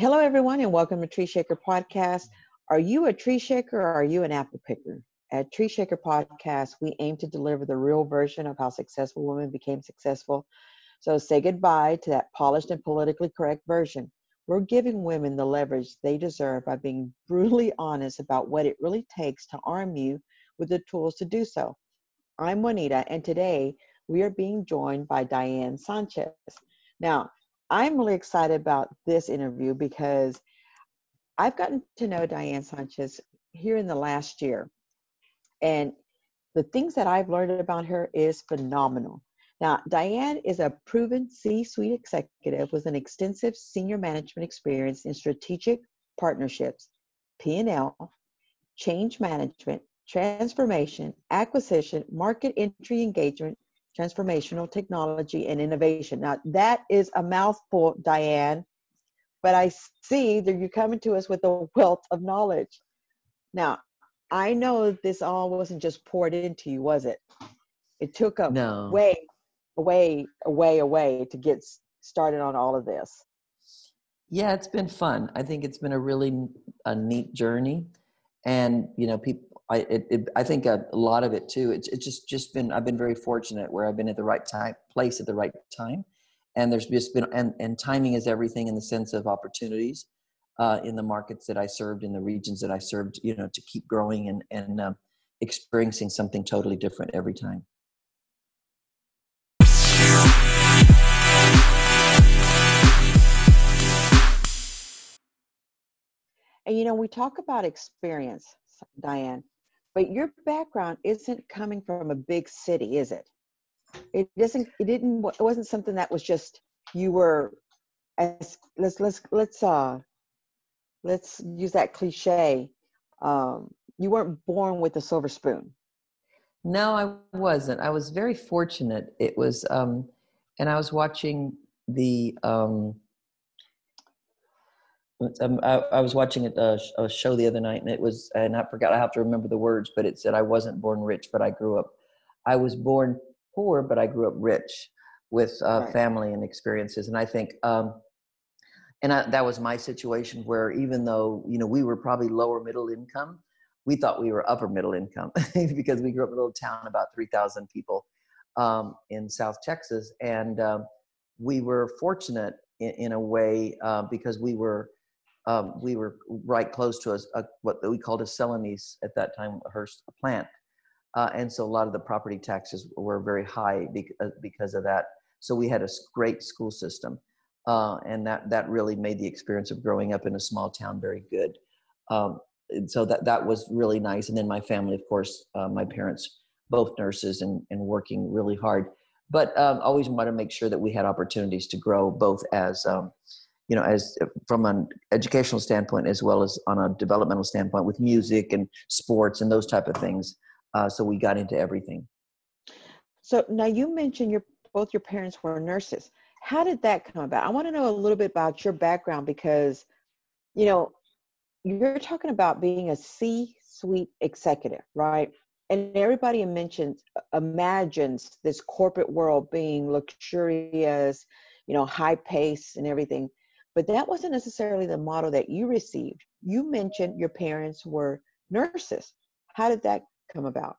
Hello, everyone, and welcome to Tree Shaker Podcast. Are you a tree shaker or are you an apple picker? At Tree Shaker Podcast, we aim to deliver the real version of how successful women became successful. So say goodbye to that polished and politically correct version. We're giving women the leverage they deserve by being brutally honest about what it really takes to arm you with the tools to do so. I'm Juanita, and today we are being joined by Diane Sanchez. Now, I'm really excited about this interview because I've gotten to know Diane Sanchez here in the last year. And the things that I've learned about her is phenomenal. Now, Diane is a proven C suite executive with an extensive senior management experience in strategic partnerships, P&L, change management, transformation, acquisition, market entry engagement, transformational technology and innovation. Now, that is a mouthful, Diane, but I see that you're coming to us with a wealth of knowledge. Now, I know this all wasn't just poured into you, was it? It took a no. way, away, away, away to get started on all of this. Yeah, it's been fun. I think it's been a really a neat journey, and you know, people I it, it, I think a, a, lot of it too. It's it's just just been I've been very fortunate where I've been at the right time place at the right time, and there's just been and and timing is everything in the sense of opportunities uh, in the markets that I served in the regions that I served. You know, to keep growing and and uh, experiencing something totally different every time. And you know, we talk about experience, Diane but your background isn't coming from a big city is it? It doesn't it didn't it wasn't something that was just you were as let's let's let's uh let's use that cliche um you weren't born with a silver spoon. No i wasn't. I was very fortunate. It was um and i was watching the um um, I, I, was watching a, a, show the other night, and it was, and I forgot. I have to remember the words, but it said, "I wasn't born rich, but I grew up. I was born poor, but I grew up rich with uh, right. family and experiences." And I think, um, and I, that was my situation, where even though you know we were probably lower middle income, we thought we were upper middle income because we grew up in a little town about three thousand people um, in South Texas, and um, we were fortunate in, in a way uh, because we were um, we were right close to a, a, what we called a Celanese at that time, Hoechst plant. Uh, and so a lot of the property taxes were very high uh, because of that. So we had a great school system. Uh, and that, that really made the experience of growing up in a small town very good. Um, so that, that was really nice. And then my family, of course, uh, my parents, both nurses and, and working really hard. But um, always wanted to make sure that we had opportunities to grow both as um, you know as from an educational standpoint as well as on a developmental standpoint with music and sports and those type of things uh, so we got into everything. So now you mentioned your both your parents were nurses. How did that come about? I want to know a little bit about your background because you know you're talking about being a c suite executive right? And everybody mentions imagines this corporate world being luxurious you know high pace and everything but that wasn't necessarily the model that you received. You mentioned your parents were nurses. How did that come about?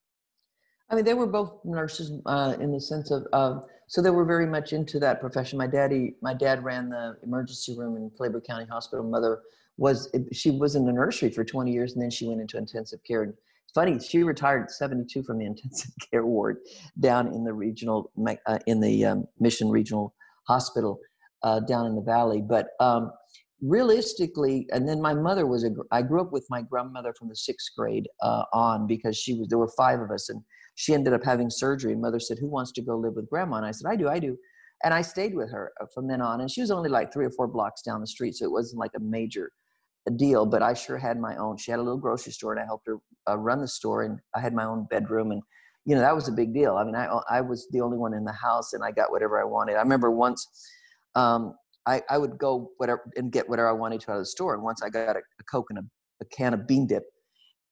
I mean, they were both nurses uh, in the sense of, so they were very much into that profession. My daddy, my dad ran the emergency room in Claiborne County Hospital. Mother was, she was in the nursery for 20 years and then she went into intensive care. Funny, she retired 72 from the intensive care ward down in the regional, uh, in the um, Mission Regional Hospital uh, down in the valley. But um, realistically, and then my mother was a. I grew up with my grandmother from the sixth grade uh, on because she was. There were five of us, and she ended up having surgery. And mother said, "Who wants to go live with grandma?" And I said, "I do, I do." And I stayed with her uh, from then on. And she was only like three or four blocks down the street, so it wasn't like a major deal. But I sure had my own. She had a little grocery store, and I helped her uh, run the store. And I had my own bedroom and you know that was a big deal i mean I, I was the only one in the house and i got whatever i wanted i remember once um, I, I would go whatever and get whatever I wanted to out of the store. And once I got a, a Coke and a, a, can of bean dip,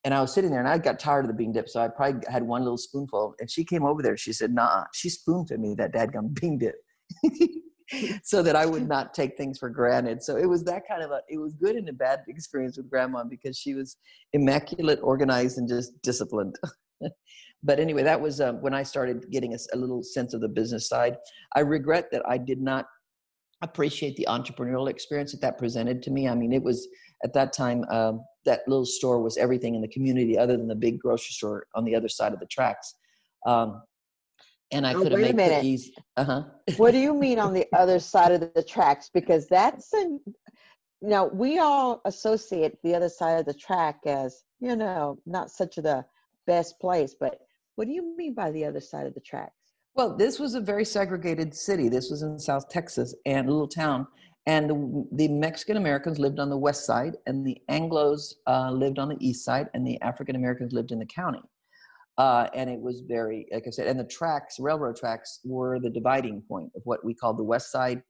and I was sitting there and I got tired of the bean dip, so I probably had one little spoonful. And she came over there. She said, "Nah." She spoon fed me that dadgum bean dip. so that I would not take things for granted. So it was that kind of a, it was good and a bad experience with grandma because she was immaculate, organized, and just disciplined. but anyway, that was um, when I started getting a, a little sense of the business side. I regret that I did not appreciate the entrepreneurial experience that that presented to me. I mean, it was at that time um, that little store was everything in the community other than the big grocery store on the other side of the tracks. Um, and I oh, could have made cookies. Uh-huh. what do you mean on the other side of the tracks? Because that's a, now we all associate the other side of the track as you know not such the best place. But what do you mean by the other side of the tracks? Well, this was a very segregated city. This was in South Texas and a little town, and the, the Mexican Americans lived on the west side, and the Anglo's uh, lived on the east side, and the African Americans lived in the county. Uh, and it was very, like I said, and the tracks, railroad tracks, were the dividing point of what we called the west side,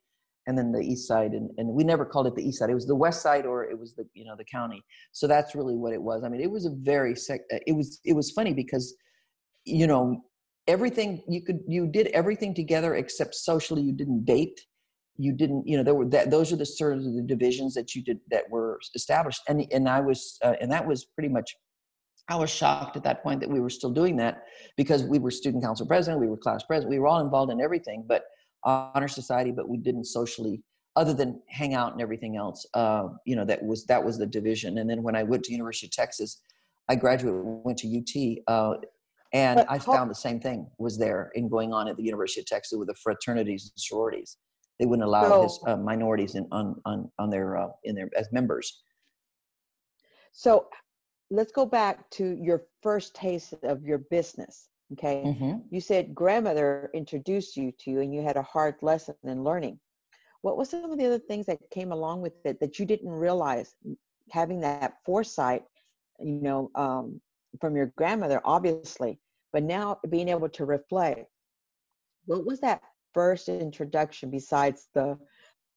and then the east side, and, and we never called it the east side. It was the west side, or it was the you know the county. So that's really what it was. I mean, it was a very sec. Uh, it was it was funny because, you know, everything you could you did everything together except socially you didn't date you didn't you know there were that those are the sort of the divisions that you did that were established and and i was uh, and that was pretty much I was shocked at that point that we were still doing that because we were student council president, we were class president, we were all involved in everything, but honor society, but we didn't socially, other than hang out and everything else. Uh, you know, that was that was the division. And then when I went to University of Texas, I graduated, went to UT, uh, and but I found the same thing was there in going on at the University of Texas with the fraternities and sororities. They wouldn't allow so, his, uh, minorities in on on on their uh, in their as members. So let's go back to your first taste of your business. Okay. Mm-hmm. You said grandmother introduced you to you and you had a hard lesson in learning. What was some of the other things that came along with it that you didn't realize having that foresight, you know, um, from your grandmother, obviously, but now being able to reflect, what was that first introduction besides the,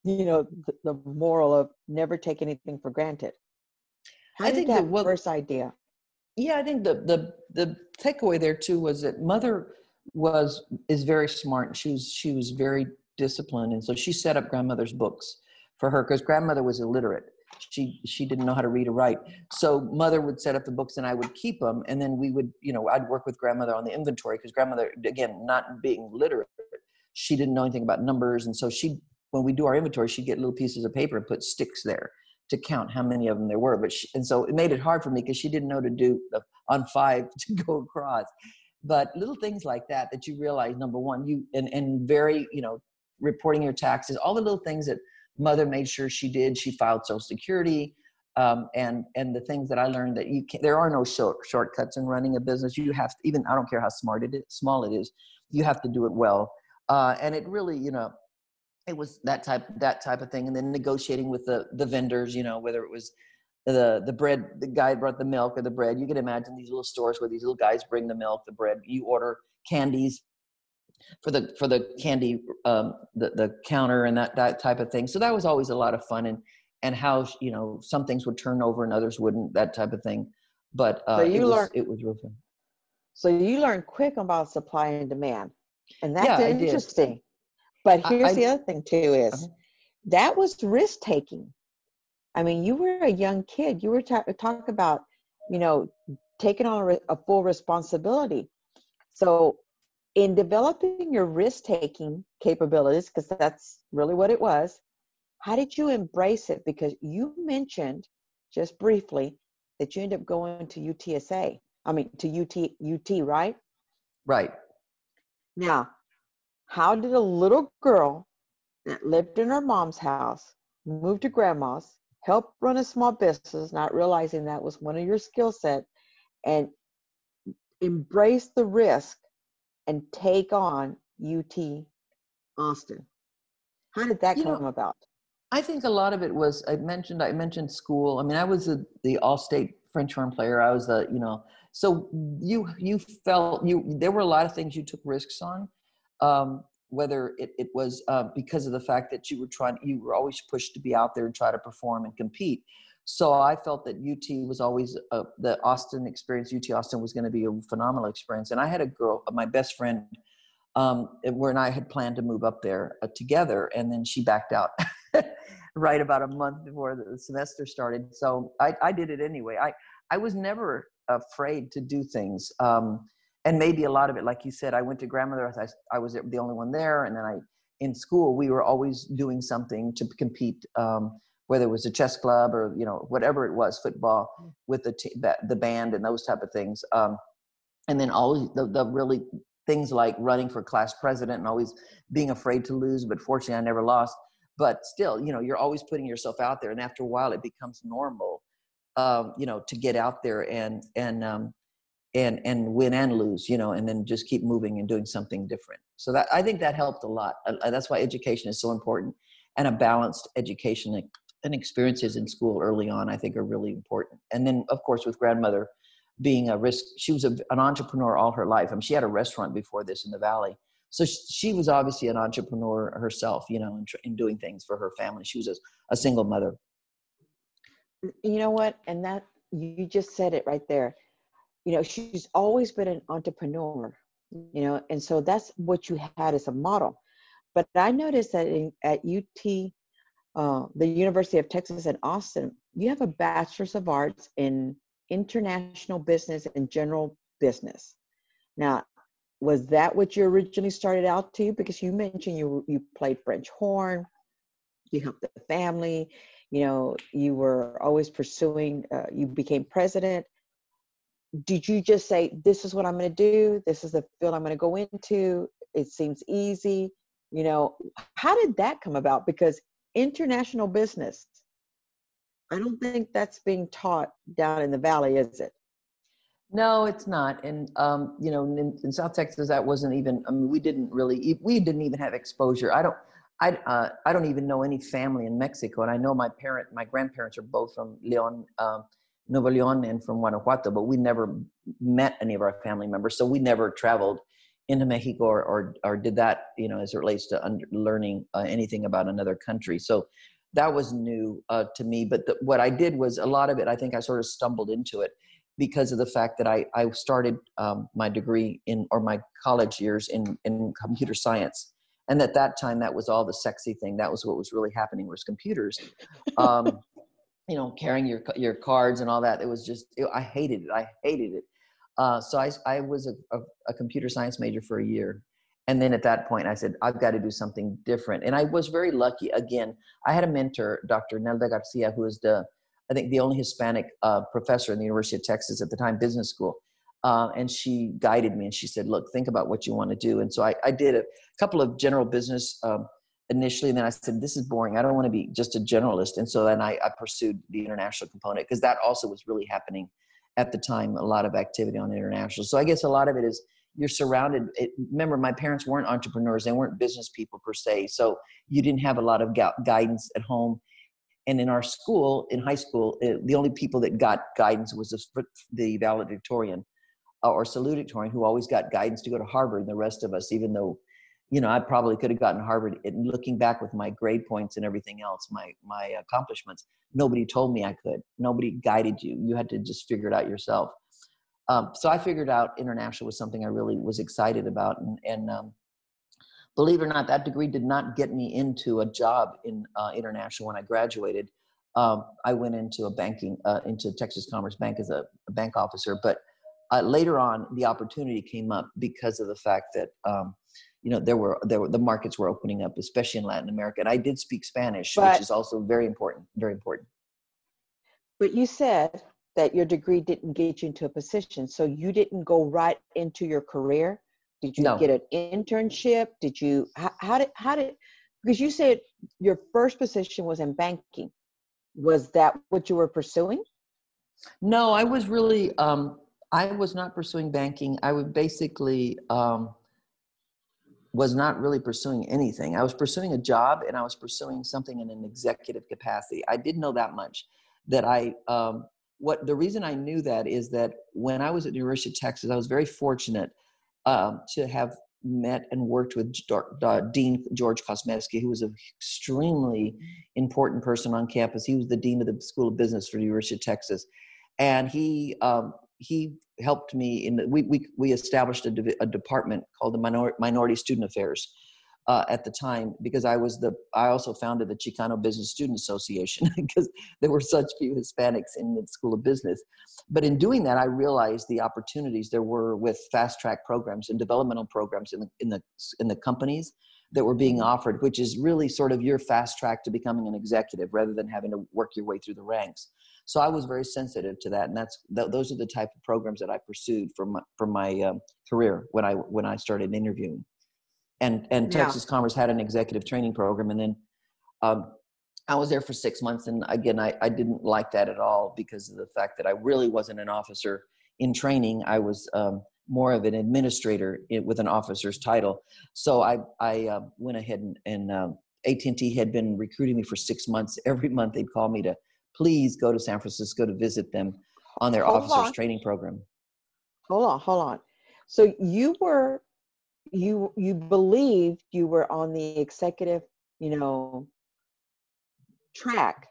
you know, the, the moral of never take anything for granted? How I think that well, first idea? Yeah, I think the the the takeaway there too was that mother was is very smart. She was she was very disciplined, and so she set up grandmother's books for her because grandmother was illiterate. She she didn't know how to read or write. So mother would set up the books, and I would keep them, and then we would you know I'd work with grandmother on the inventory because grandmother again not being literate, she didn't know anything about numbers, and so she when we do our inventory, she'd get little pieces of paper and put sticks there to count how many of them there were. But she, and so it made it hard for me because she didn't know to do on five to go across. But little things like that that you realize number one, you and and very you know reporting your taxes, all the little things that mother made sure she did. She filed Social Security. Um, and and the things that I learned that you can, there are no short, shortcuts in running a business. You have to, even I don't care how smart it is, small it is, you have to do it well. Uh, and it really, you know, it was that type that type of thing and then negotiating with the the vendors you know whether it was the the bread the guy brought the milk or the bread you can imagine these little stores where these little guys bring the milk the bread you order candies for the for the candy um, the the counter and that that type of thing so that was always a lot of fun and and how you know some things would turn over and others wouldn't that type of thing but uh, so you it, was, it was real fun so you learned quick about supply and demand and that's yeah, interesting but here's I, the other thing too is uh-huh. that was risk taking. I mean, you were a young kid. You were ta- talk about, you know, taking on a, re- a full responsibility. So, in developing your risk taking capabilities, because that's really what it was, how did you embrace it? Because you mentioned just briefly that you ended up going to UTSA. I mean, to UT, UT, right? Right. Now, how did a little girl that lived in her mom's house move to grandma's, help run a small business, not realizing that was one of your skill set, and embrace the risk and take on UT Austin? How did that you come know, about? I think a lot of it was I mentioned I mentioned school. I mean, I was a, the all-state French horn player. I was the you know so you you felt you there were a lot of things you took risks on um, whether it, it was uh, because of the fact that you were trying you were always pushed to be out there and try to perform and compete so i felt that ut was always uh, the austin experience ut austin was going to be a phenomenal experience and i had a girl my best friend um, where and I had planned to move up there uh, together, and then she backed out right about a month before the semester started. So I, I did it anyway. I I was never afraid to do things, um, and maybe a lot of it, like you said, I went to grandmother. I, I was the only one there, and then I in school we were always doing something to compete. Um, whether it was a chess club or you know whatever it was, football with the t- the band and those type of things. Um, and then always the, the really things like running for class president and always being afraid to lose but fortunately i never lost. But still you know you're always putting yourself out there and after a while it becomes normal um, you know to get out there and and um, and and win and lose you know and then just keep moving and doing something different. So that i think that helped a lot. Uh, that's why education is so important and a balanced education and experiences in school early on i think are really important and then of course with grandmother being a risk. She was a, an entrepreneur all her life. I mean, she had a restaurant before this in the valley. So she was obviously an entrepreneur herself, you know, in, in doing things for her family. She was a, a single mother. You know what? And that you just said it right there. You know, she's always been an entrepreneur, you know, and so that's what you had as a model. But I noticed that in, at UT, uh, the University of Texas in Austin, you have a bachelor's of arts in international business and general business. Now, was that what you originally started out to? Because you mentioned you you played French horn, you helped the family, you know, you were always pursuing. Uh, you became president. Did you just say, "This is what I'm going to do. This is the field I'm going to go into. It seems easy." You know, how did that come about? Because international business I don't think that's being taught down in the valley, is it? No, it's not. And um, you know, in, in, South Texas, that wasn't even. I mean, we didn't really. We didn't even have exposure. I don't. I uh, I don't even know any family in Mexico, and I know my parent, my grandparents are both from Leon, um, Nuevo Leon, and from Guanajuato, but we never met any of our family members, so we never traveled into Mexico or or, or did that. You know, as it relates to under, learning uh, anything about another country. So that was new uh, to me. But the, what I did was a lot of it, I think I sort of stumbled into it because of the fact that I, I started um, my degree in, or my college years in, in computer science. And at that time, that was all the sexy thing. That was what was really happening was computers. Um, you know, carrying your, your cards and all that. It was just, it, I hated it. I hated it. Uh, so I, I was a, a, a computer science major for a year. And then at that point i said i've got to do something different. And i was very lucky. Again i had a mentor dr nelda garcia who was the i think the only hispanic uh, professor in the university of texas at the time business school. Uh, and she guided me and she said look think about what you want to do. And so i, I did a couple of general business um, initially and then i said this is boring. I don't want to be just a generalist. And so then i, I pursued the international component because that also was really happening at the time a lot of activity on international. So i guess a lot of it is you're surrounded it, remember my parents weren't entrepreneurs they weren't business people per se so you didn't have a lot of gu- guidance at home. And in our school in high school it, the only people that got guidance was the, the valedictorian uh, or salutatorian who always got guidance to go to harvard and the rest of us even though you know i probably could have gotten harvard and looking back with my grade points and everything else my my accomplishments nobody told me i could nobody guided you you had to just figure it out yourself um, so I figured out international was something I really was excited about. And, and um, believe it or not, that degree did not get me into a job in uh, international when I graduated. Um, I went into a banking, uh, into Texas Commerce Bank as a, a bank officer. But uh, later on, the opportunity came up because of the fact that um, you know there were there were the markets were opening up, especially in Latin America, and I did speak Spanish, but, which is also very important, very important. But you said that your degree didn't get you into a position. So you didn't go right into your career. Did you no. get an internship? Did you how, how did how did because you said your first position was in banking. Was that what you were pursuing? No, I was really um, I was not pursuing banking. I would basically um, was not really pursuing anything. I was pursuing a job and I was pursuing something in an executive capacity. I did know that much that I um, what the reason I knew that is that when I was at University of Texas, I was very fortunate um, to have met and worked with Dean George Kozmetsky, who was an extremely important person on campus. He was the dean of the School of Business for the University of Texas, and he um, he helped me in the, we, we, we established a, a department called the Minor, Minority Student Affairs uh, at the time because I was the I also founded the Chicano Business Student Association because there were such few Hispanics in the School of Business. But in doing that, I realized the opportunities there were with fast track programs and developmental programs in the in the in the companies that were being offered, which is really sort of your fast track to becoming an executive rather than having to work your way through the ranks. So I was very sensitive to that, and that's th- those are the type of programs that I pursued from my, from my um, career when I when I started interviewing and and yeah. Texas Commerce had an executive training program, and then um, I was there for six months, and again, I, I didn't like that at all because of the fact that I really wasn't an officer in training. I was um, more of an administrator with an officer's title. So I I uh, went ahead and, and um, AT&T had been recruiting me for six months. Every month they'd call me to please go to San Francisco to visit them on their hold officers on. training program. Hold on, hold on. So you were you you believed you were on the executive you know track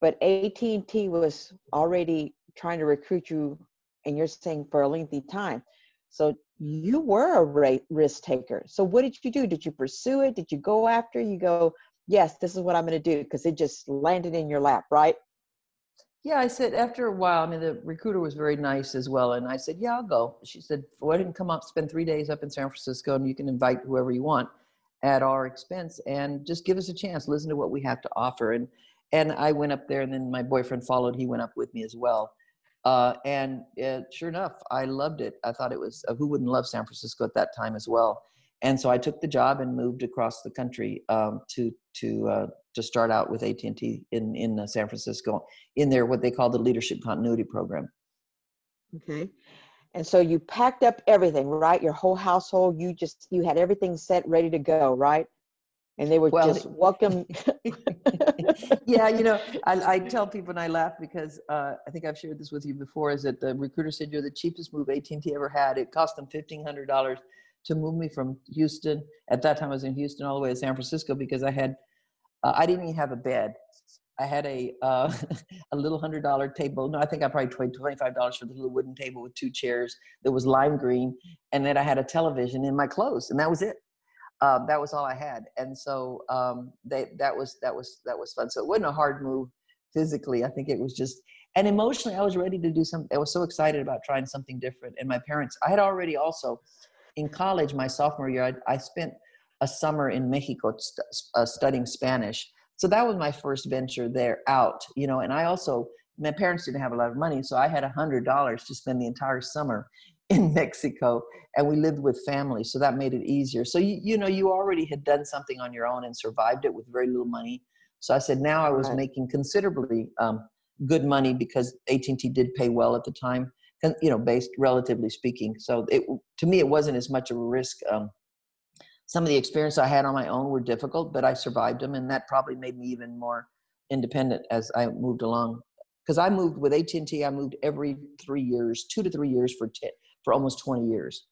but AT&T was already trying to recruit you and you're saying for a lengthy time so you were a risk taker so what did you do did you pursue it did you go after you go yes this is what i'm going to do because it just landed in your lap right yeah, I said after a while, I mean, the recruiter was very nice as well. And I said, yeah, I'll go. She said, why didn't come up, spend three days up in San Francisco and you can invite whoever you want at our expense and just give us a chance, listen to what we have to offer. And, and I went up there and then my boyfriend followed, he went up with me as well. Uh, and uh, sure enough, I loved it. I thought it was, uh, who wouldn't love San Francisco at that time as well? And so I took the job and moved across the country um, to, to uh, to start out with AT&T in in uh, San Francisco in their what they call the leadership continuity program. Okay. And so you packed up everything, right? Your whole household, you just you had everything set ready to go, right? And they were well, just welcome. yeah, you know, I, I, tell people and I laugh because uh, I think I've shared this with you before. Is that the recruiter said you're the cheapest move AT&T ever had? It cost them fifteen hundred dollars to move me from Houston. At that time, I was in Houston all the way to San Francisco because I had uh, I didn't even have a bed. I had a uh, a little hundred dollar table. No, I think I probably paid twenty five dollars for the little wooden table with two chairs that was lime green, and then I had a television in my clothes, and that was it. Uh, that was all I had, and so um, they, that was that was that was fun. So it wasn't a hard move physically. I think it was just and emotionally, I was ready to do something. I was so excited about trying something different. And my parents, I had already also in college, my sophomore year, I, I spent a summer in Mexico st- uh, studying Spanish. So that was my first venture there out, you know, and I also, my parents didn't have a lot of money, so I had a hundred dollars to spend the entire summer in Mexico and we lived with family. So that made it easier. So, you, you know, you already had done something on your own and survived it with very little money. So I said, now I was making considerably um, good money because AT&T did pay well at the time, you know, based relatively speaking. So it, to me, it wasn't as much of a risk um, some of the experience I had on my own were difficult, but I survived them, and that probably made me even more independent as I moved along. Because I moved with AT&T, I moved every three years, two to three years for t- for almost 20 years.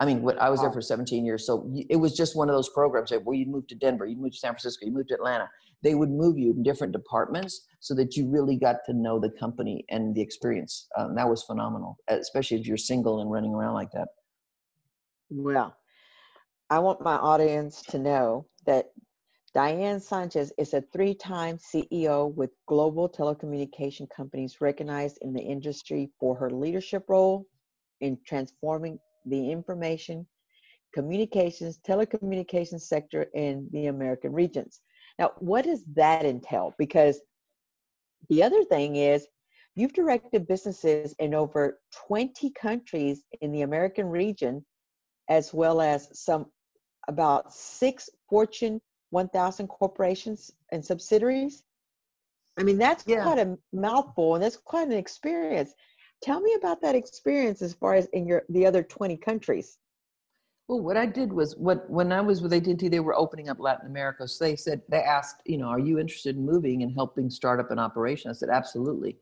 I mean, what, I was there for 17 years, so it was just one of those programs where you moved to Denver, you moved to San Francisco, you moved to Atlanta. They would move you in different departments so that you really got to know the company and the experience. Um, that was phenomenal, especially if you're single and running around like that. Well, I want my audience to know that Diane Sanchez is a three time CEO with global telecommunication companies recognized in the industry for her leadership role in transforming the information, communications, telecommunications sector in the American regions. Now, what does that entail? Because the other thing is, you've directed businesses in over 20 countries in the American region, as well as some about six Fortune 1000 corporations and subsidiaries. I mean, that's yeah. quite a mouthful and that's quite an experience. Tell me about that experience as far as in your the other 20 countries. Well, what I did was what when I was with AT&T, they were opening up Latin America. So they said they asked, you know, are you interested in moving and helping start up an operation? I said, absolutely.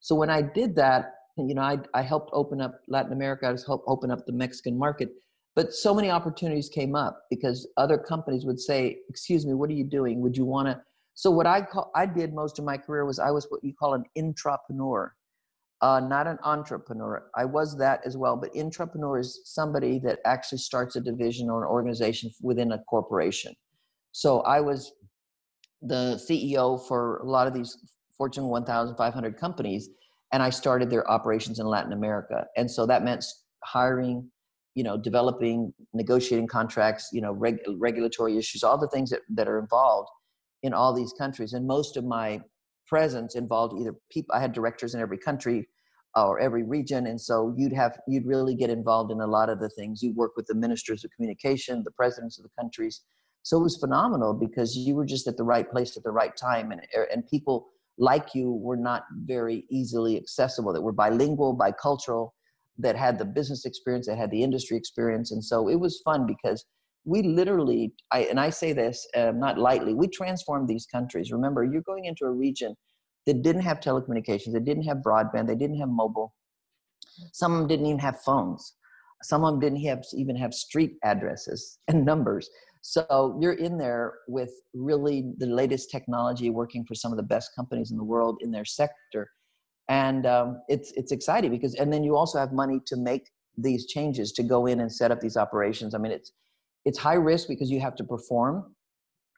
So when I did that, you know, I, I helped open up Latin America. I was helped open up the Mexican market. But so many opportunities came up because other companies would say, "Excuse me, what are you doing? Would you want to?" So what I call, I did most of my career was I was what you call an intrapreneur. Uh, not an entrepreneur. I was that as well, but intrapreneur is somebody that actually starts a division or an organization within a corporation. So I was the CEO for a lot of these Fortune 1,500 companies, and I started their operations in Latin America. And so that meant hiring, you know, developing, negotiating contracts, you know, reg- regulatory issues, all the things that, that are involved in all these countries. And most of my presence involved either people, I had directors in every country or every region. And so you'd have, you'd really get involved in a lot of the things. You work with the ministers of communication, the presidents of the countries. So it was phenomenal because you were just at the right place at the right time. And, er, and people like you were not very easily accessible, that were bilingual, bicultural, that had the business experience, that had the industry experience. And so it was fun because we literally, I, and I say this uh, not lightly, we transformed these countries. Remember, you're going into a region that didn't have telecommunications, they didn't have broadband, they didn't have mobile. Some of them didn't even have phones. Some of them didn't have, even have street addresses and numbers. So you're in there with really the latest technology, working for some of the best companies in the world in their sector, and um, it's it's exciting because and then you also have money to make these changes to go in and set up these operations. I mean, it's it's high risk because you have to perform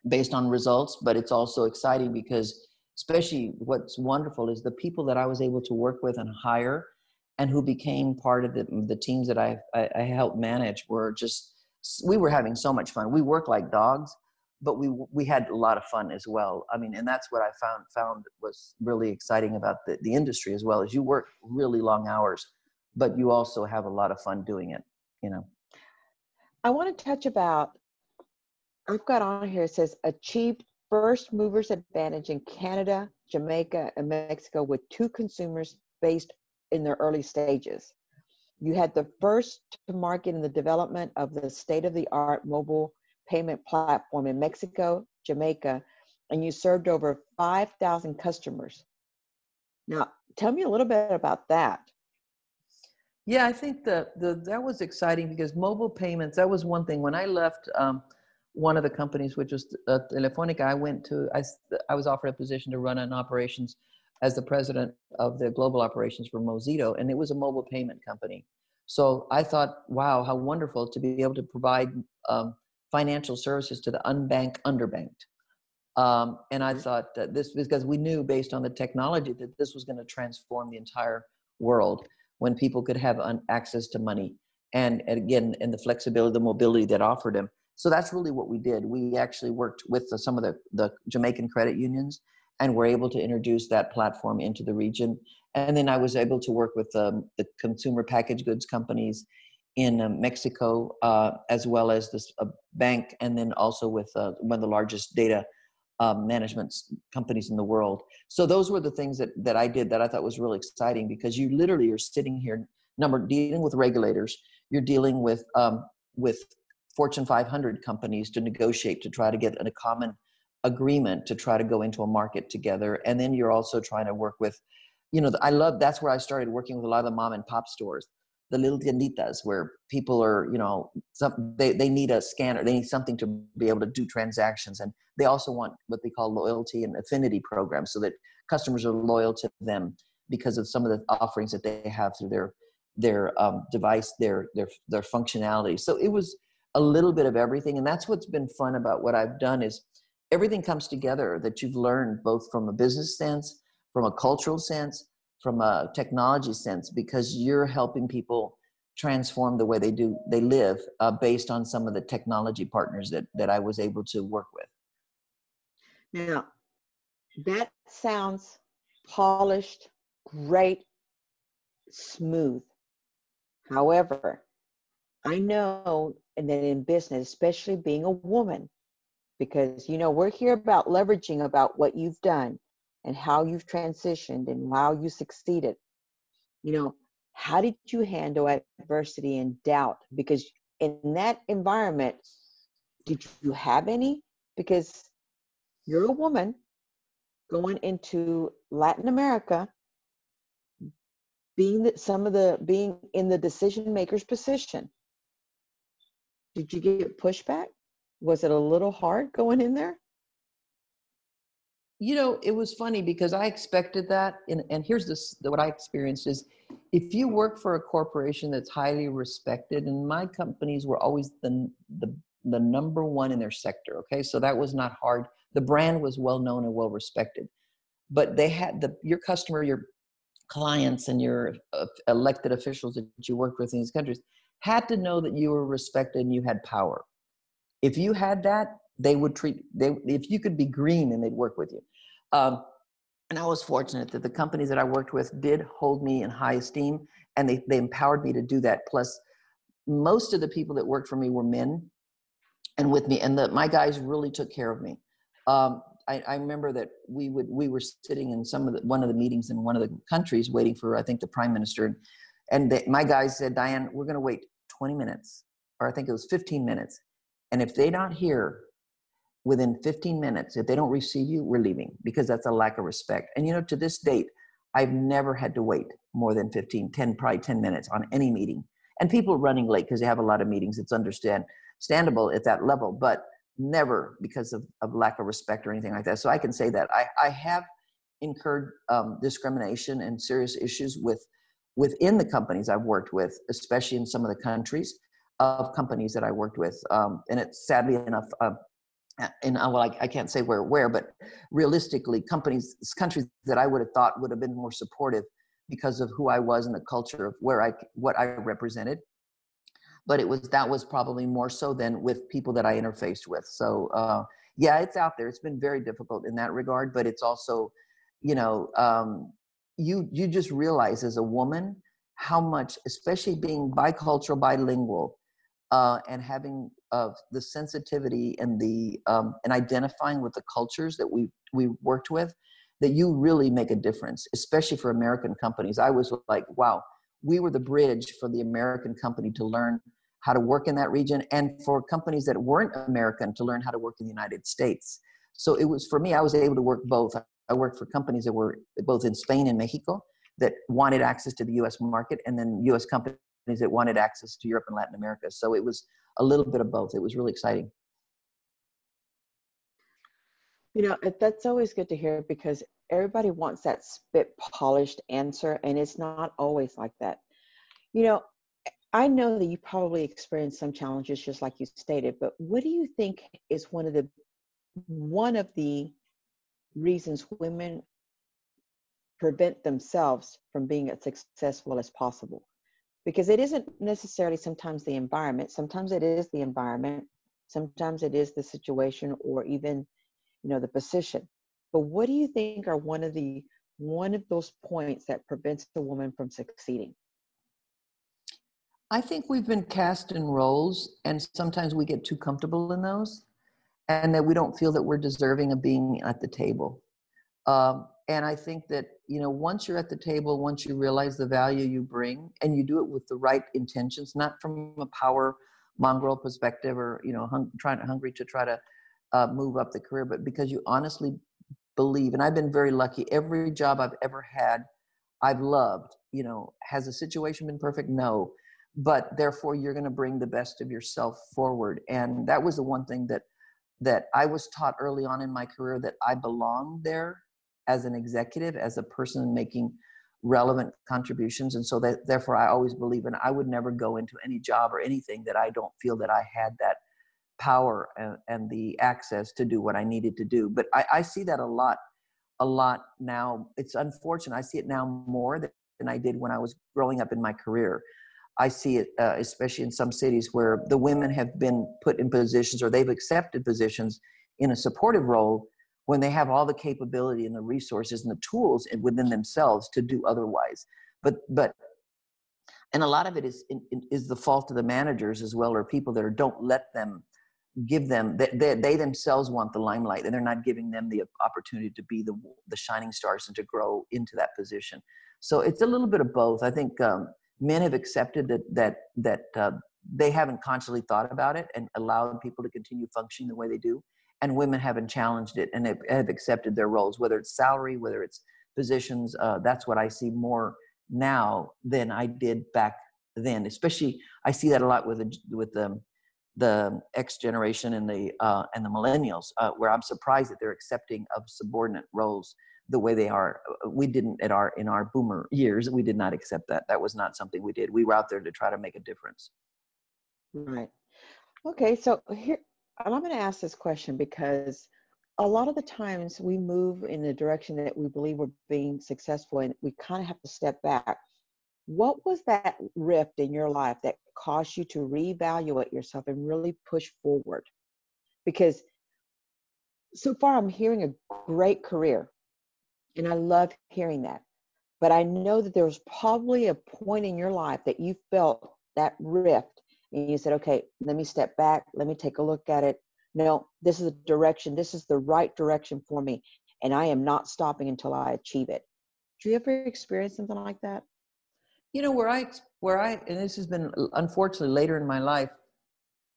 based on results, but it's also exciting because especially what's wonderful is the people that I was able to work with and hire and who became part of the, the teams that I, I, I helped manage were just we were having so much fun. We work like dogs, but we we had a lot of fun as well. I mean, and that's what I found found was really exciting about the, the industry as well. is you work really long hours, but you also have a lot of fun doing it. You know. I want to touch about. I've got on here. It says achieved first movers advantage in Canada, Jamaica, and Mexico with two consumers based in their early stages. You had the first to market in the development of the state of the art mobile payment platform in Mexico, Jamaica, and you served over 5,000 customers. Now, tell me a little bit about that. Yeah, I think that the, that was exciting because mobile payments, that was one thing. When I left um, one of the companies, which was uh, Telefonica, I went to, I, I was offered a position to run an operations as the president of the global operations for Mozido, and it was a mobile payment company. So I thought, wow, how wonderful to be able to provide um, financial services to the unbanked, underbanked. Um, and I mm-hmm. thought that this, because we knew based on the technology that this was going to transform the entire world when people could have un- access to money. And, and again, and the flexibility, the mobility that offered them. So that's really what we did. We actually worked with the, some of the, the Jamaican credit unions and were able to introduce that platform into the region. And then I was able to work with um, the consumer package goods companies in uh, Mexico, uh, as well as this uh, bank, and then also with uh, one of the largest data um, management companies in the world. So those were the things that, that I did that I thought was really exciting because you literally are sitting here, number dealing with regulators, you're dealing with um, with Fortune 500 companies to negotiate to try to get a common agreement to try to go into a market together. And then you're also trying to work with you know i love that's where i started working with a lot of the mom and pop stores the little tienditas where people are you know some, they, they need a scanner they need something to be able to do transactions and they also want what they call loyalty and affinity programs so that customers are loyal to them because of some of the offerings that they have through their their um, device their their their functionality. So it was a little bit of everything and that's what's been fun about what i've done is everything comes together that you've learned both from a business sense from a cultural sense from a technology sense because you're helping people transform the way they do they live uh, based on some of the technology partners that that i was able to work with. Now that sounds polished great smooth. However i know and that in business especially being a woman because you know we're here about leveraging about what you've done and how you've transitioned and how you succeeded. You know how did you handle adversity and doubt? Because in that environment did you have any? Because you're a woman going into latin america being that some of the being in the decision makers position. Did you get pushback? Was it a little hard going in there? You know, it was funny because I expected that. And, and here's this what I experienced is if you work for a corporation that's highly respected, and my companies were always the, the, the number one in their sector. Okay. So that was not hard. The brand was well known and well respected. But they had the your customer, your clients, and your uh, elected officials that you worked with in these countries had to know that you were respected and you had power. If you had that, they would treat they if you could be green and they'd work with you. Um, and i was fortunate that the companies that i worked with did hold me in high esteem and they, they empowered me to do that. Plus most of the people that worked for me were men and with me and the, my guys really took care of me. Um, I, I, remember that we would we were sitting in some of the, one of the meetings in one of the countries waiting for i think the prime minister and my guys said diane we're going to wait 20 minutes or i think it was 15 minutes and if they're not here within 15 minutes. If they don't receive you, we're leaving because that's a lack of respect. And you know, to this date, I've never had to wait more than 15, 10, probably 10 minutes on any meeting. And people running late because they have a lot of meetings. It's understandable at that level, but never because of, of lack of respect or anything like that. So I can say that I, I have incurred um, discrimination and serious issues with within the companies I've worked with, especially in some of the countries of companies that I worked with. Um, and it's sadly enough, uh, and uh, well, I, I, can't say where, where, but realistically, companies, countries that I would have thought would have been more supportive because of who I was and the culture of where I, what I represented. But it was that was probably more so than with people that I interfaced with. So uh, yeah, it's out there. It's been very difficult in that regard, but it's also, you know, um, you you just realize as a woman how much, especially being bicultural, bilingual, uh, and having of the sensitivity and the um, and identifying with the cultures that we we worked with that you really make a difference especially for american companies. I was like wow we were the bridge for the american company to learn how to work in that region and for companies that weren't american to learn how to work in the united states. So it was for me i was able to work both. I worked for companies that were both in spain and mexico that wanted access to the us market and then us companies that wanted access to Europe and Latin America. So it was a little bit of both. It was really exciting. You know, that's always good to hear because everybody wants that spit polished answer, and it's not always like that. You know, I know that you probably experienced some challenges just like you stated, but what do you think is one of the one of the reasons women prevent themselves from being as successful as possible? Because it isn't necessarily sometimes the environment sometimes it is the environment sometimes it is the situation or even you know the position. But what do you think are one of the one of those points that prevents a woman from succeeding? I think we've been cast in roles and sometimes we get too comfortable in those and that we don't feel that we're deserving of being at the table. Um, and i think that you know once you're at the table once you realize the value you bring and you do it with the right intentions not from a power mongrel perspective or you know hung, trying hungry to try to uh, move up the career but because you honestly believe and i've been very lucky every job i've ever had i've loved you know has the situation been perfect? No. But therefore you're going to bring the best of yourself forward. And that was the one thing that that i was taught early on in my career that i belonged there as an executive, as a person making relevant contributions. And so that therefore I always believe and I would never go into any job or anything that I don't feel that I had that power and, and the access to do what I needed to do. But I, I, see that a lot, a lot now. It's unfortunate. I see it now more than I did when I was growing up in my career. I see it, uh, especially in some cities where the women have been put in positions or they've accepted positions in a supportive role when they have all the capability and the resources and the tools within themselves to do otherwise. But but and a lot of it is is the fault of the managers as well or people that are don't let them give them they, they, they, themselves want the limelight and they're not giving them the opportunity to be the the shining stars and to grow into that position. So it's a little bit of both. I think um, men have accepted that that that uh, they haven't consciously thought about it and allowed people to continue functioning the way they do and women haven't challenged it and have, accepted their roles, whether it's salary, whether it's positions. Uh, that's what I see more now than I did back then. Especially, I see that a lot with the, with the the X generation and the uh, and the millennials, uh, where I'm surprised that they're accepting of subordinate roles the way they are. Uh, we didn't at our in our boomer years. We did not accept that. That was not something we did. We were out there to try to make a difference. Right. Okay. So here, I'm going to ask this question because a lot of the times we move in the direction that we believe we're being successful, and we kind of have to step back. What was that rift in your life that caused you to reevaluate yourself and really push forward? Because so far I'm hearing a great career, and I love hearing that. But I know that there was probably a point in your life that you felt that rift and you said, okay, let me step back, let me take a look at it. No, this is the direction, this is the right direction for me, and I am not stopping until I achieve it. Do you ever experience something like that? you know where i where i and this has been uh, unfortunately later in my life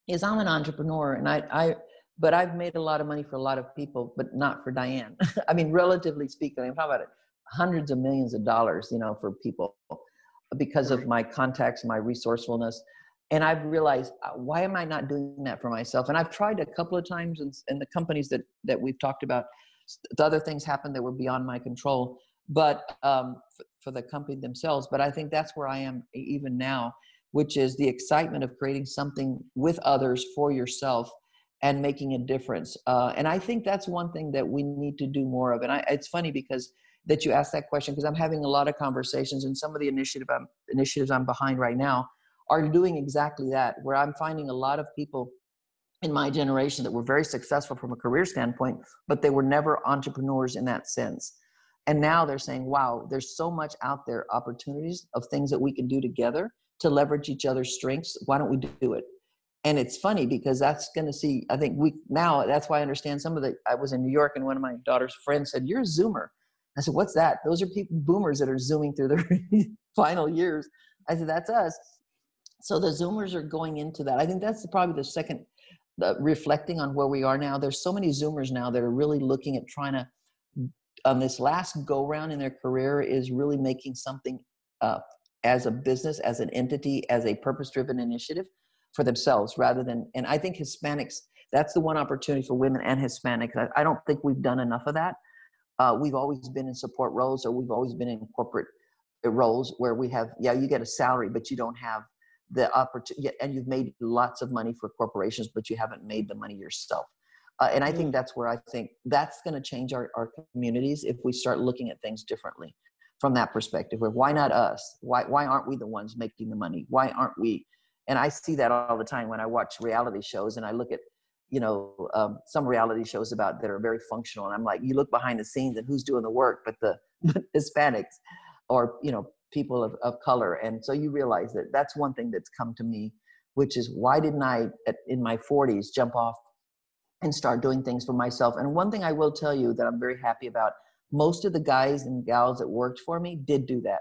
is i'm an entrepreneur and i i but i've made a lot of money for a lot of people but not for diane i mean relatively speaking i'm talking about it hundreds of millions of dollars you know for people uh, because of my contacts my resourcefulness and i've realized uh, why am i not doing that for myself and i've tried a couple of times in, in the companies that that we've talked about the other things happened that were beyond my control but um, for the company themselves. But I think that's where I am even now, which is the excitement of creating something with others for yourself and making a difference. Uh, and I think that's one thing that we need to do more of. And I, it's funny because that you asked that question because I'm having a lot of conversations and some of the initiative I'm, initiatives I'm behind right now are doing exactly that, where I'm finding a lot of people in my generation that were very successful from a career standpoint, but they were never entrepreneurs in that sense. And now they're saying, wow, there's so much out there, opportunities of things that we can do together to leverage each other's strengths. Why don't we do it? And it's funny because that's going to see, I think we now, that's why I understand some of the, I was in New York and one of my daughter's friends said, You're a Zoomer. I said, What's that? Those are people, boomers that are Zooming through their final years. I said, That's us. So the Zoomers are going into that. I think that's probably the second, the, reflecting on where we are now. There's so many Zoomers now that are really looking at trying to on this last go round in their career is really making something uh, as a business, as an entity, as a purpose driven initiative for themselves rather than, and I think Hispanics, that's the one opportunity for women and Hispanics. I, I don't think we've done enough of that. Uh, we've always been in support roles or we've always been in corporate uh, roles where we have, yeah, you get a salary, but you don't have the opportunity, and you've made lots of money for corporations, but you haven't made the money yourself. Uh, and I think mm. that's where I think that's going to change our, our communities if we start looking at things differently from that perspective. Where why not us? Why why aren't we the ones making the money? Why aren't we? And I see that all the time when I watch reality shows and I look at you know um, some reality shows about that are very functional and i'm like you look behind the scenes and who's doing the work but the hispanics or you know people of, of color and so you realize that that's one thing that's come to me which is why didn't i in my 40s jump off and start doing things for myself. And one thing I will tell you that I'm very happy about most of the guys and gals that worked for me did do that.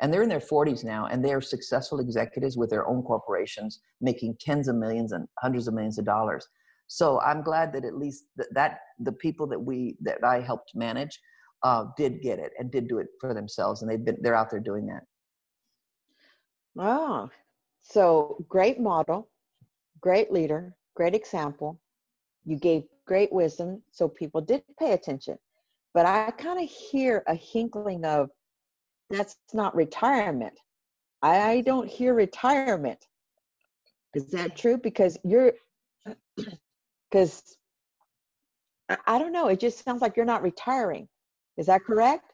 And they're in their 40s now and they're successful executives with their own corporations, making tens of millions and hundreds of millions of dollars. So I'm glad that at least that, that the people that we that I helped manage uh, did get it and did do it for themselves, and they've been they're out there doing that. Wow, so great model, great leader, great example, you gave great wisdom, so people did pay attention. But I kind of hear a hinkling of that's not retirement. I don't hear retirement. Is that true? Because you're, because I don't know. It just sounds like you're not retiring. Is that correct?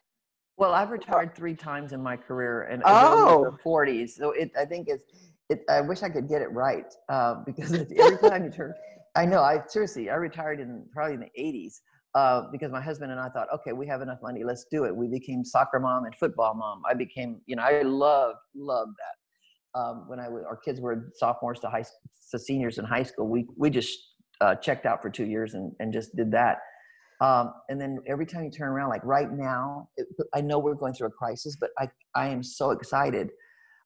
Well, I've retired three times in my career, and oh, in the 40s. So it, I think it's. It, I wish I could get it right uh, because every time you turn, I know. I seriously, I retired in probably in the 80s uh, because my husband and I thought, okay, we have enough money, let's do it. We became soccer mom and football mom. I became, you know, I loved, loved that. Um, when I was, our kids were sophomores to high to seniors in high school, we we just uh, checked out for two years and and just did that. Um, and then every time you turn around, like right now, it, I know we're going through a crisis, but I I am so excited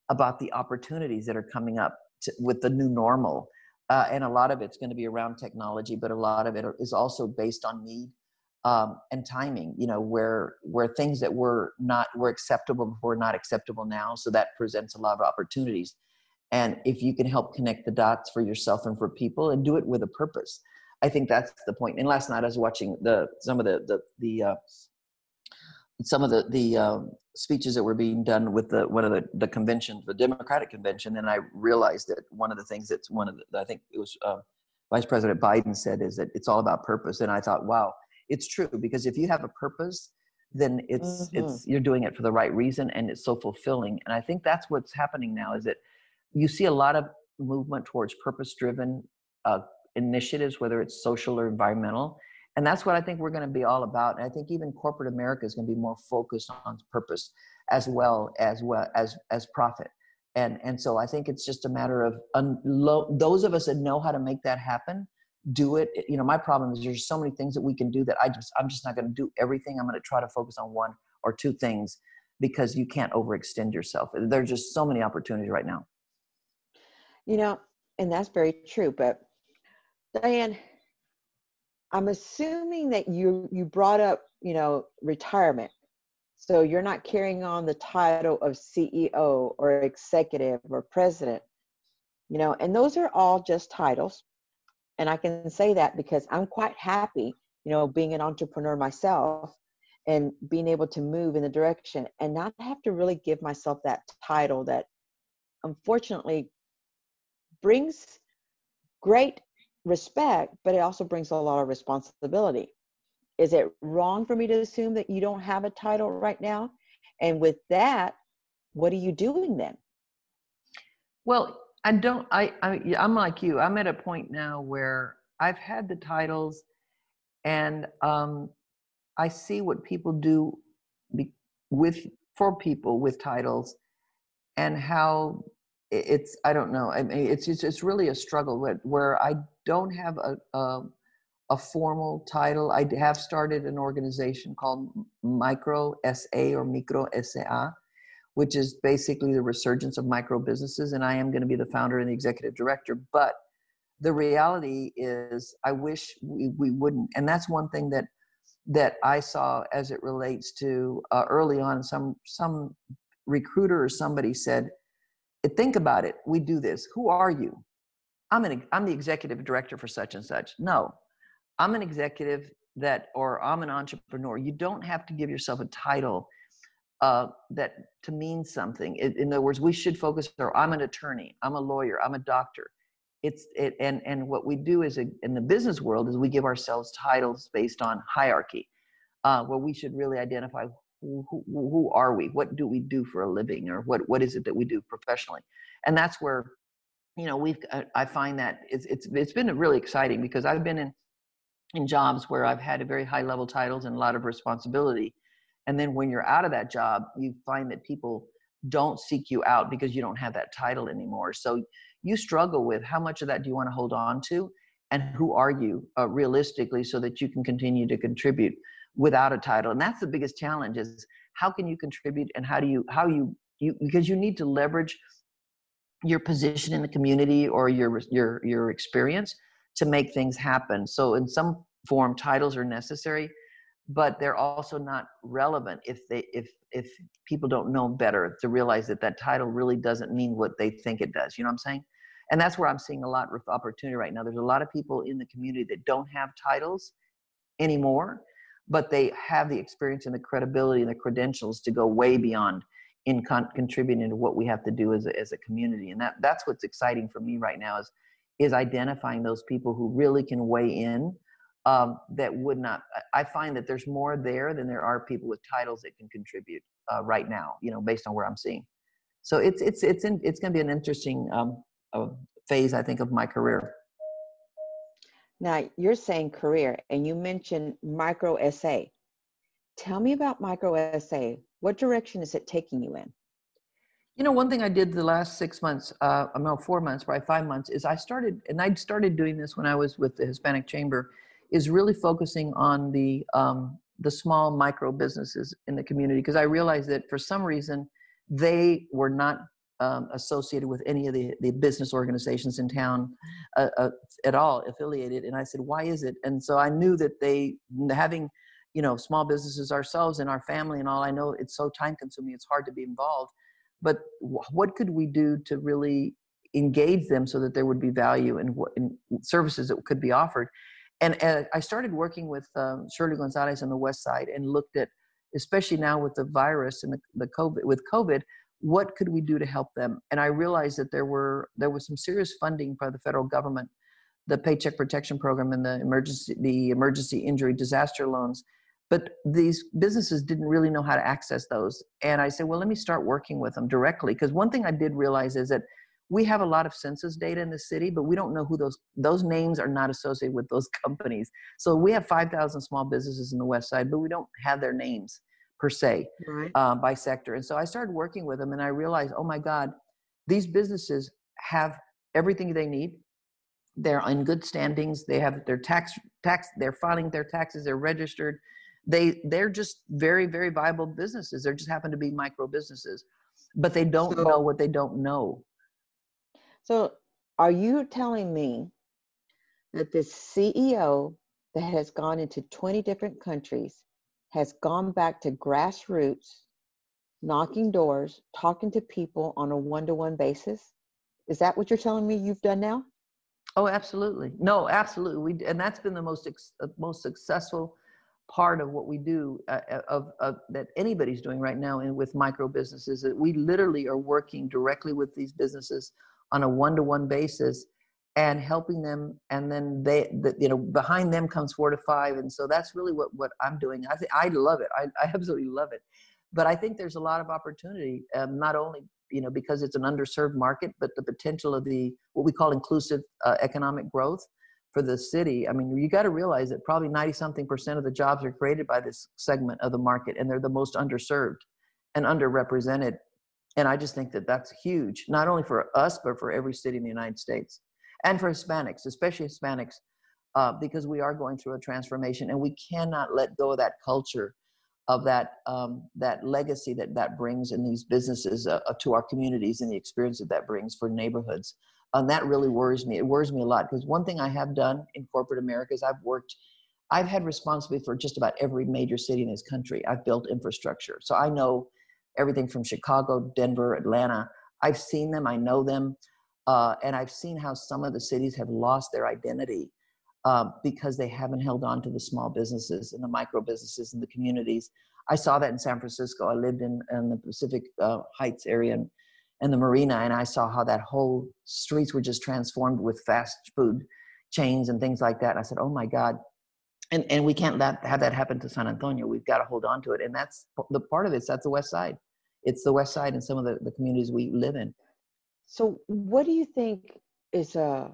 about the opportunities that are coming up to, with the new normal. Uh, and a lot of it's going to be around technology but a lot of it is also based on need um, and timing you know where where things that were not were acceptable before not acceptable now. So that presents a lot of opportunities. And if you can help connect the dots for yourself and for people and do it with a purpose i think that's the point. and last night i was watching the some of the the, the uh, some of the the um, speeches that were being done with the one of the the conventions the democratic convention and i realized that one of the things that's one of the i think it was uh, vice president biden said is that it's all about purpose and i thought wow it's true because if you have a purpose then it's mm-hmm. it's you're doing it for the right reason and it's so fulfilling and i think that's what's happening now is that you see a lot of movement towards purpose driven uh, initiatives whether it's social or environmental. And that's what i think we're going to be all about. And i think even corporate america is going to be more focused on purpose as well as well as as profit. And and so i think it's just a matter of unlo- those of us that know how to make that happen do it. You know my problem is there's so many things that we can do that i just i'm just not going to do everything. I'm going to try to focus on one or two things because you can't overextend yourself. There's just so many opportunities right now. You know and that's very true but diane i'm assuming that you you brought up you know retirement. So you're not carrying on the title of ceo or executive or president you know and those are all just titles. And I can say that because I'm quite happy, you know, being an entrepreneur myself and being able to move in the direction and not have to really give myself that title that unfortunately brings great respect, but it also brings a lot of responsibility. Is it wrong for me to assume that you don't have a title right now? And with that, what are you doing then? Well, I don't. I, I I'm like you. I'm at a point now where I've had the titles, and um, I see what people do be, with for people with titles, and how it's. I don't know. I mean, it's it's, it's really a struggle where, where I don't have a, a a formal title. I have started an organization called Micro SA or Micro SA, which is basically the resurgence of micro businesses. And I am going to be the founder and the executive director. But the reality is, I wish we, we wouldn't. And that's one thing that that I saw as it relates to uh, early on. Some some recruiter or somebody said, "Think about it. We do this. Who are you? I'm an I'm the executive director for such and such. No, I'm an executive that, or I'm an entrepreneur. You don't have to give yourself a title." uh, that to mean something. In, in other words, we should focus. Or I'm an attorney. I'm a lawyer. I'm a doctor. It's it, and and what we do is in the business world is we give ourselves titles based on hierarchy, uh, where we should really identify who, who, who are we, what do we do for a living, or what what is it that we do professionally, and that's where you know we've I find that it's it's it's been really exciting because I've been in in jobs where I've had a very high level titles and a lot of responsibility. And then when you're out of that job you find that people don't seek you out because you don't have that title anymore. So you struggle with how much of that do you want to hold on to and who are you uh, realistically so that you can continue to contribute without a title? And that's the biggest challenge is how can you contribute and how do you how you you because you need to leverage your position in the community or your your your experience to make things happen. So in some form titles are necessary but they're also not relevant if they if if people don't know better to realize that that title really doesn't mean what they think it does you know what i'm saying? And that's where i'm seeing a lot of opportunity right now. There's a lot of people in the community that don't have titles anymore but they have the experience and the credibility and the credentials to go way beyond in con- contributing to what we have to do as a, as a community. And that that's what's exciting for me right now is is identifying those people who really can weigh in um, that would not i find that there's more there than there are people with titles that can contribute uh, right now you know based on where i'm seeing. So it's it's it's in, it's going to be an interesting um, uh, phase i think of my career. Now you're saying career and you mentioned micro sa tell me about micro sa what direction is it taking you in? You know, one thing I did the last six months, uh, no, four months, probably five months, is I started, and I started doing this when I was with the Hispanic Chamber, is really focusing on the um, the small micro businesses in the community because I realized that for some reason they were not um, associated with any of the, the business organizations in town uh, uh, at all affiliated and i said why is it? And so i knew that they having you know small businesses ourselves and our family and all i know it's so time consuming it's hard to be involved but what could we do to really engage them so that there would be value in, in services that could be offered. And uh, I started working with um, Shirley Gonzales on the West Side and looked at, especially now with the virus and the, the COVID, with COVID, what could we do to help them? And I realized that there were there was some serious funding by the federal government, the Paycheck Protection Program and the emergency the emergency injury disaster loans but these businesses didn't really know how to access those. And i said well let me start working with them directly. Because one thing i did realize is that we have a lot of census data in the city but we don't know who those those names are not associated with those companies. So we have 5000 small businesses in the west side but we don't have their names per se right. uh, by sector. And so i started working with them and i realized oh my god these businesses have everything they need. They're in good standings. They have their tax tax they're filing their taxes they're registered they they're just very very viable businesses. They just happen to be micro businesses but they don't so, know what they don't know. So are you telling me that this ceo that has gone into 20 different countries has gone back to grassroots knocking doors talking to people on a one-to-one basis? Is that what you're telling me you've done now? Oh absolutely. No absolutely. We and that's been the most uh, most successful part of what we do uh, uh, of, of, that anybody's doing right now and with micro businesses that we literally are working directly with these businesses on a one-to-one basis and helping them and then they the, you know behind them comes four to five and so that's really what what i'm doing. I i love it. I, I absolutely love it. But i think there's a lot of opportunity um, not only you know because it's an underserved market but the potential of the what we call inclusive uh, economic growth for the city. I mean, you got to realize that probably 90 something percent of the jobs are created by this segment of the market, and they're the most underserved and underrepresented. And I just think that that's huge, not only for us, but for every city in the United States and for Hispanics, especially Hispanics, uh, because we are going through a transformation and we cannot let go of that culture of that um, that legacy that that brings in these businesses uh, to our communities and the experience that that brings for neighborhoods and that really worries me. It worries me a lot because one thing I have done in corporate America is I've worked, I've had responsibility for just about every major city in this country. I've built infrastructure. So I know everything from Chicago, Denver, Atlanta. I've seen them, I know them, uh, and I've seen how some of the cities have lost their identity uh, because they haven't held on to the small businesses and the micro businesses and the communities. I saw that in San Francisco. I lived in, in the Pacific uh, Heights area, and and the marina and i saw how that whole streets were just transformed with fast food chains and things like that and i said oh my god. And and we can't let, have that happen to san antonio. We've got to hold on to it and that's the part of it that's the west side. It's the west side and some of the, the communities we live in. So what do you think is a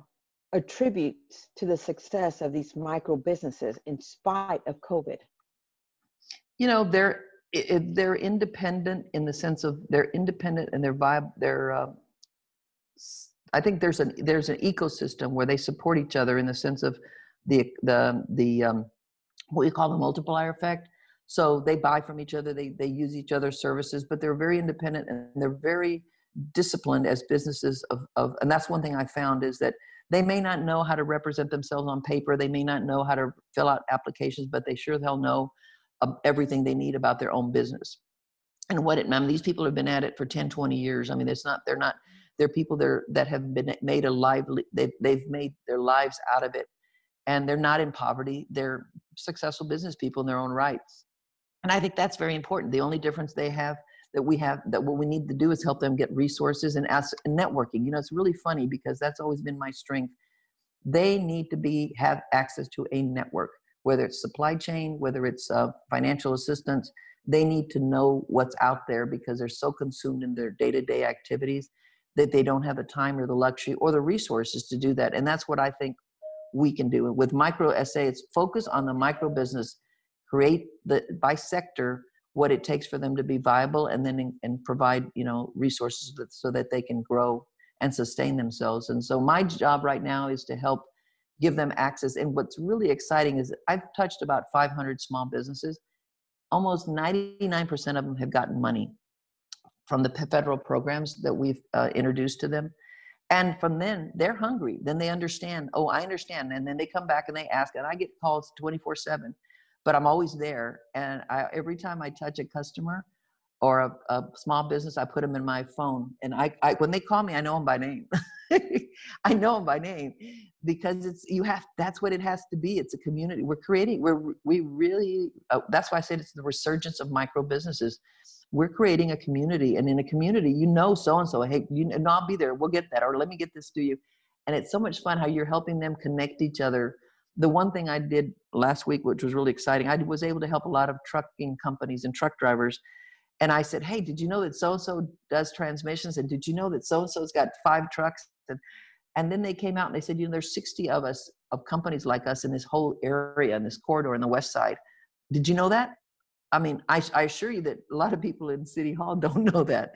a tribute to the success of these micro businesses in spite of covid? You know there it, they're independent in the sense of they're independent and they're vibe they're uh, i think there's an there's an ecosystem where they support each other in the sense of the the the um, what we call the multiplier effect. So they buy from each other they they use each other's services but they're very independent and they're very disciplined as businesses of, of and that's one thing i found is that they may not know how to represent themselves on paper they may not know how to fill out applications but they sure they'll know everything they need about their own business. And what it I mean, these people have been at it for 10 20 years. I mean it's not they're not they're people there that have been made a lively they've, they've made their lives out of it. And they're not in poverty. They're successful business people in their own rights. And i think that's very important. The only difference they have that we have that what we need to do is help them get resources and ask and networking. You know it's really funny because that's always been my strength. They need to be have access to a network whether it's supply chain, whether it's uh, financial assistance, they need to know what's out there because they're so consumed in their day to day activities that they don't have the time or the luxury or the resources to do that. And that's what I think we can do. With micro SA, it's focus on the micro business, create the by sector what it takes for them to be viable, and then and provide you know resources so that they can grow and sustain themselves. And so my job right now is to help give them access. And what's really exciting is I've touched about 500 small businesses. Almost 99% of them have gotten money from the federal programs that we've uh, introduced to them. And from then, they're hungry. Then they understand, oh, I understand. And then they come back and they ask, and I get calls 24 7, but I'm always there. And I, every time I touch a customer, or a, a, small business, I put them in my phone. And I, I when they call me, I know them by name. I know him by name because it's you have. That's what it has to be. It's a community. We're creating. We're we really. Uh, that's why I said it's the resurgence of micro businesses. We're creating a community, and in a community, you know, so and so. Hey, you know, I'll be there. We'll get that, or let me get this to you. And it's so much fun how you're helping them connect each other. The one thing I did last week, which was really exciting, I was able to help a lot of trucking companies and truck drivers and I said, "Hey, did you know that so and so does transmissions? And did you know that so and so's got five trucks?" And, and then they came out and they said, "You know, there's 60 of us of companies like us in this whole area in this corridor in the west side. Did you know that?" I mean, I, I assure you that a lot of people in City Hall don't know that.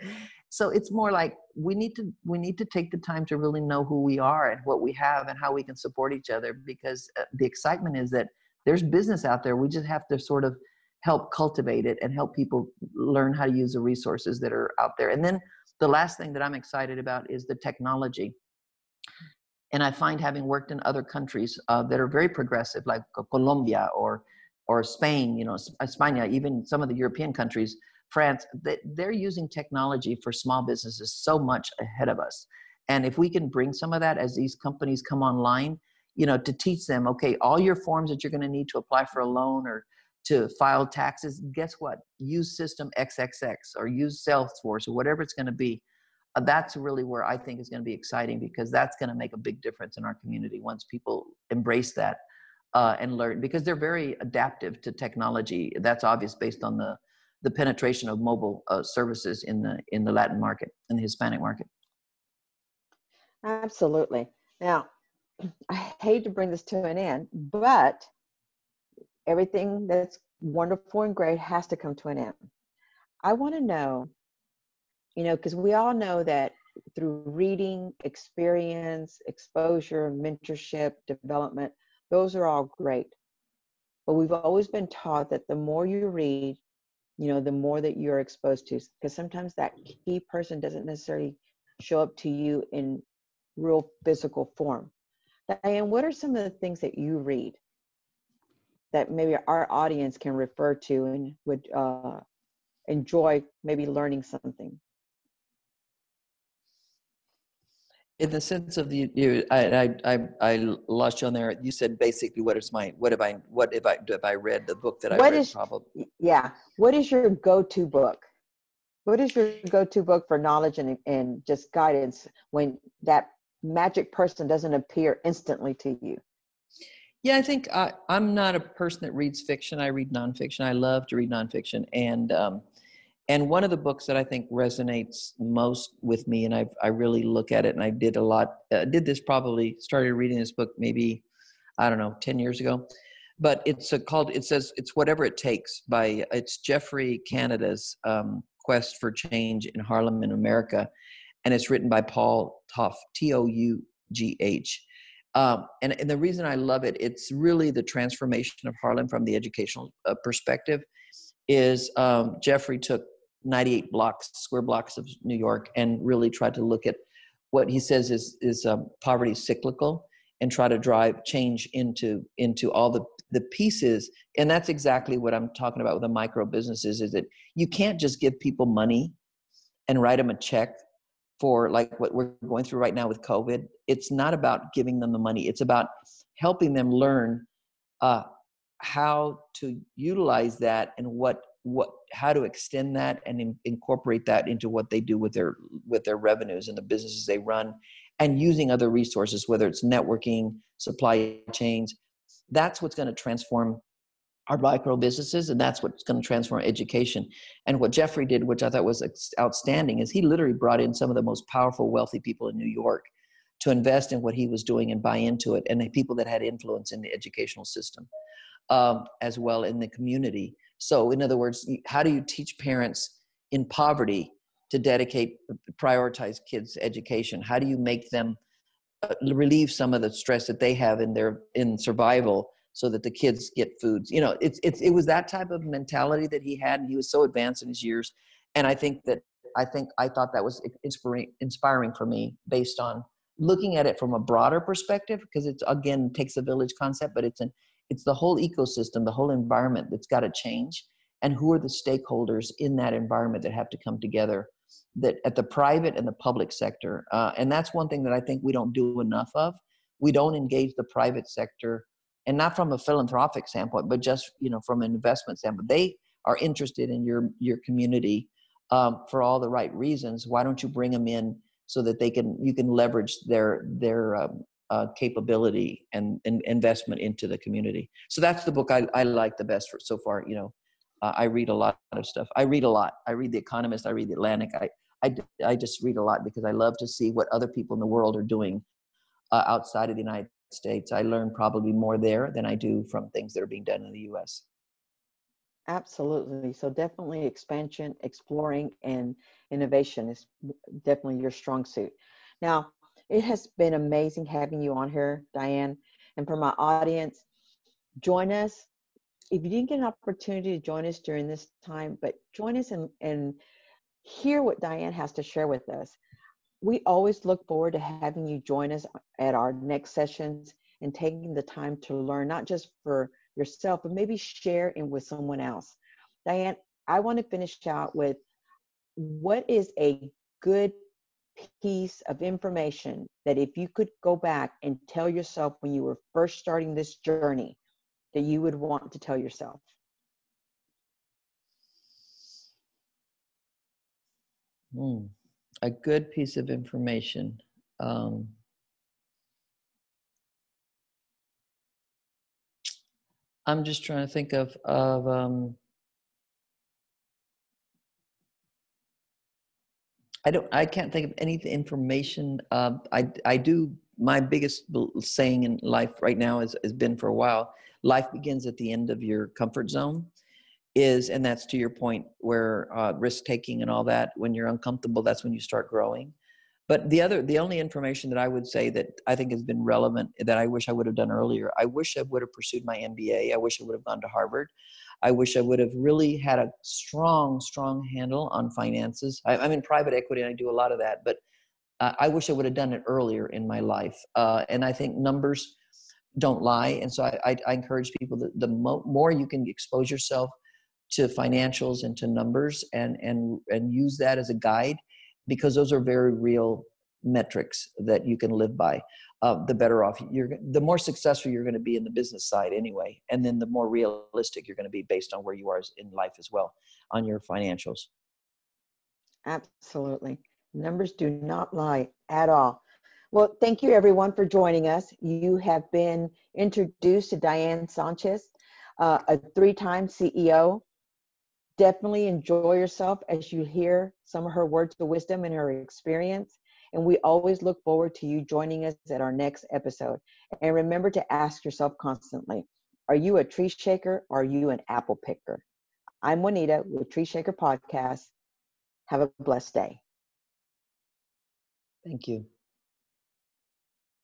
So it's more like we need to we need to take the time to really know who we are and what we have and how we can support each other because uh, the excitement is that there's business out there. We just have to sort of help cultivate it and help people learn how to use the resources that are out there. And then the last thing that I'm excited about is the technology. And I find having worked in other countries uh, that are very progressive, like Colombia or or Spain, you know, España, even some of the European countries, France, they, they're using technology for small businesses so much ahead of us. And if we can bring some of that as these companies come online, you know, to teach them, okay, all your forms that you're going to need to apply for a loan or to file taxes, guess what? Use system XXX or use Salesforce or whatever it's going to be. Uh, that's really where I think is going to be exciting because that's going to make a big difference in our community once people embrace that uh, and learn because they're very adaptive to technology. That's obvious based on the the penetration of mobile uh, services in the in the Latin market in the Hispanic market. Absolutely. Now, I hate to bring this to an end, but everything that's wonderful and great has to come to an end. I want to know, you know, because we all know that through reading, experience, exposure, mentorship, development, those are all great. But we've always been taught that the more you read, you know, the more that you're exposed to, because sometimes that key person doesn't necessarily show up to you in real physical form. Diane, what are some of the things that you read? that maybe our audience can refer to and would uh, enjoy maybe learning something in the sense of the you I, I i lost you on there. You said basically what is my what have i what if i have i read the book that i what read is, probably yeah. What is your go-to book? What is your go-to book for knowledge and, and just guidance when that magic person doesn't appear instantly to you? Yeah, I think I, I'm not a person that reads fiction. I read nonfiction. I love to read nonfiction, and um, and one of the books that I think resonates most with me, and I I really look at it, and I did a lot. Uh, did this probably started reading this book maybe I don't know ten years ago, but it's a, called. It says it's whatever it takes by it's Geoffrey Canada's um, quest for change in Harlem in America, and it's written by Paul Tough T O U G H um, and, and the reason I love it, it's really the transformation of Harlem from the educational uh, perspective. Is um, Geoffrey took 98 blocks, square blocks of New York, and really tried to look at what he says is is um, poverty cyclical, and try to drive change into into all the the pieces. And that's exactly what I'm talking about with the micro businesses. Is that you can't just give people money and write them a check for like what we're going through right now with COVID, it's not about giving them the money. It's about helping them learn uh, how to utilize that and what what how to extend that and in, incorporate that into what they do with their with their revenues and the businesses they run and using other resources whether it's networking supply chains. That's what's going to transform our micro businesses and that's what's going to transform education. And what geoffrey did which i thought was outstanding is he literally brought in some of the most powerful wealthy people in new york to invest in what he was doing and buy into it and the people that had influence in the educational system um, as well in the community so in other words how do you teach parents in poverty to dedicate prioritize kids education how do you make them uh, relieve some of the stress that they have in their in survival so that the kids get foods. You know, it's it's it was that type of mentality that he had, and he was so advanced in his years. And I think that I think I thought that was inspiring inspiring for me based on looking at it from a broader perspective because it's again takes a village concept, but it's an it's the whole ecosystem, the whole environment that's got to change. and who are the stakeholders in that environment that have to come together that at the private and the public sector uh, and that's one thing that i think we don't do enough of we don't engage the private sector and not from a philanthropic standpoint but just you know from an investment standpoint they are interested in your your community um, for all the right reasons why don't you bring them in so that they can you can leverage their their um, uh, capability and, and, investment into the community. So that's the book i, I like the best so far you know. Uh, i read a lot of stuff. I read a lot. I read the economist. I read the atlantic. I, I, I just read a lot because i love to see what other people in the world are doing uh, outside of the united states. I learn probably more there than i do from things that are being done in the us Absolutely. So definitely expansion, exploring, and innovation is definitely your strong suit. Now, it has been amazing having you on here, Diane. And for my audience, join us. If you didn't get an opportunity to join us during this time, but join us and, and hear what Diane has to share with us. We always look forward to having you join us at our next sessions and taking the time to learn, not just for yourself, but maybe share it with someone else. Diane, I want to finish out with what is a good piece of information that if you could go back and tell yourself when you were first starting this journey that you would want to tell yourself? Hmm. A good piece of information. Um, I'm just trying to think of of um, I don't I can't think of any information. Uh, I I do my biggest saying in life right now has, has been for a while. Life begins at the end of your comfort zone. Is and that's to your point where uh, risk taking and all that. When you're uncomfortable, that's when you start growing. But the other, the only information that I would say that I think has been relevant that I wish I would have done earlier, I wish I would have pursued my MBA. I wish I would have gone to Harvard. I wish I would have really had a strong, strong handle on finances. I, am in private equity and I do a lot of that, but uh, I wish I would have done it earlier in my life. Uh, and I think numbers don't lie. And so I, I, I encourage people that the mo- more you can expose yourself to financials and to numbers and, and, and use that as a guide, because those are very real metrics that you can live by uh, the better off you're the more successful you're going to be in the business side anyway and then the more realistic you're going to be based on where you are in life as well on your financials. Absolutely. Numbers do not lie at all. Well thank you everyone for joining us. You have been introduced to diane sanchez uh, a three-time ceo definitely enjoy yourself as you hear some of her words of wisdom and her experience. And we always look forward to you joining us at our next episode. And remember to ask yourself constantly Are you a tree shaker or are you an apple picker? I'm Juanita with Tree Shaker Podcast. Have a blessed day. Thank you.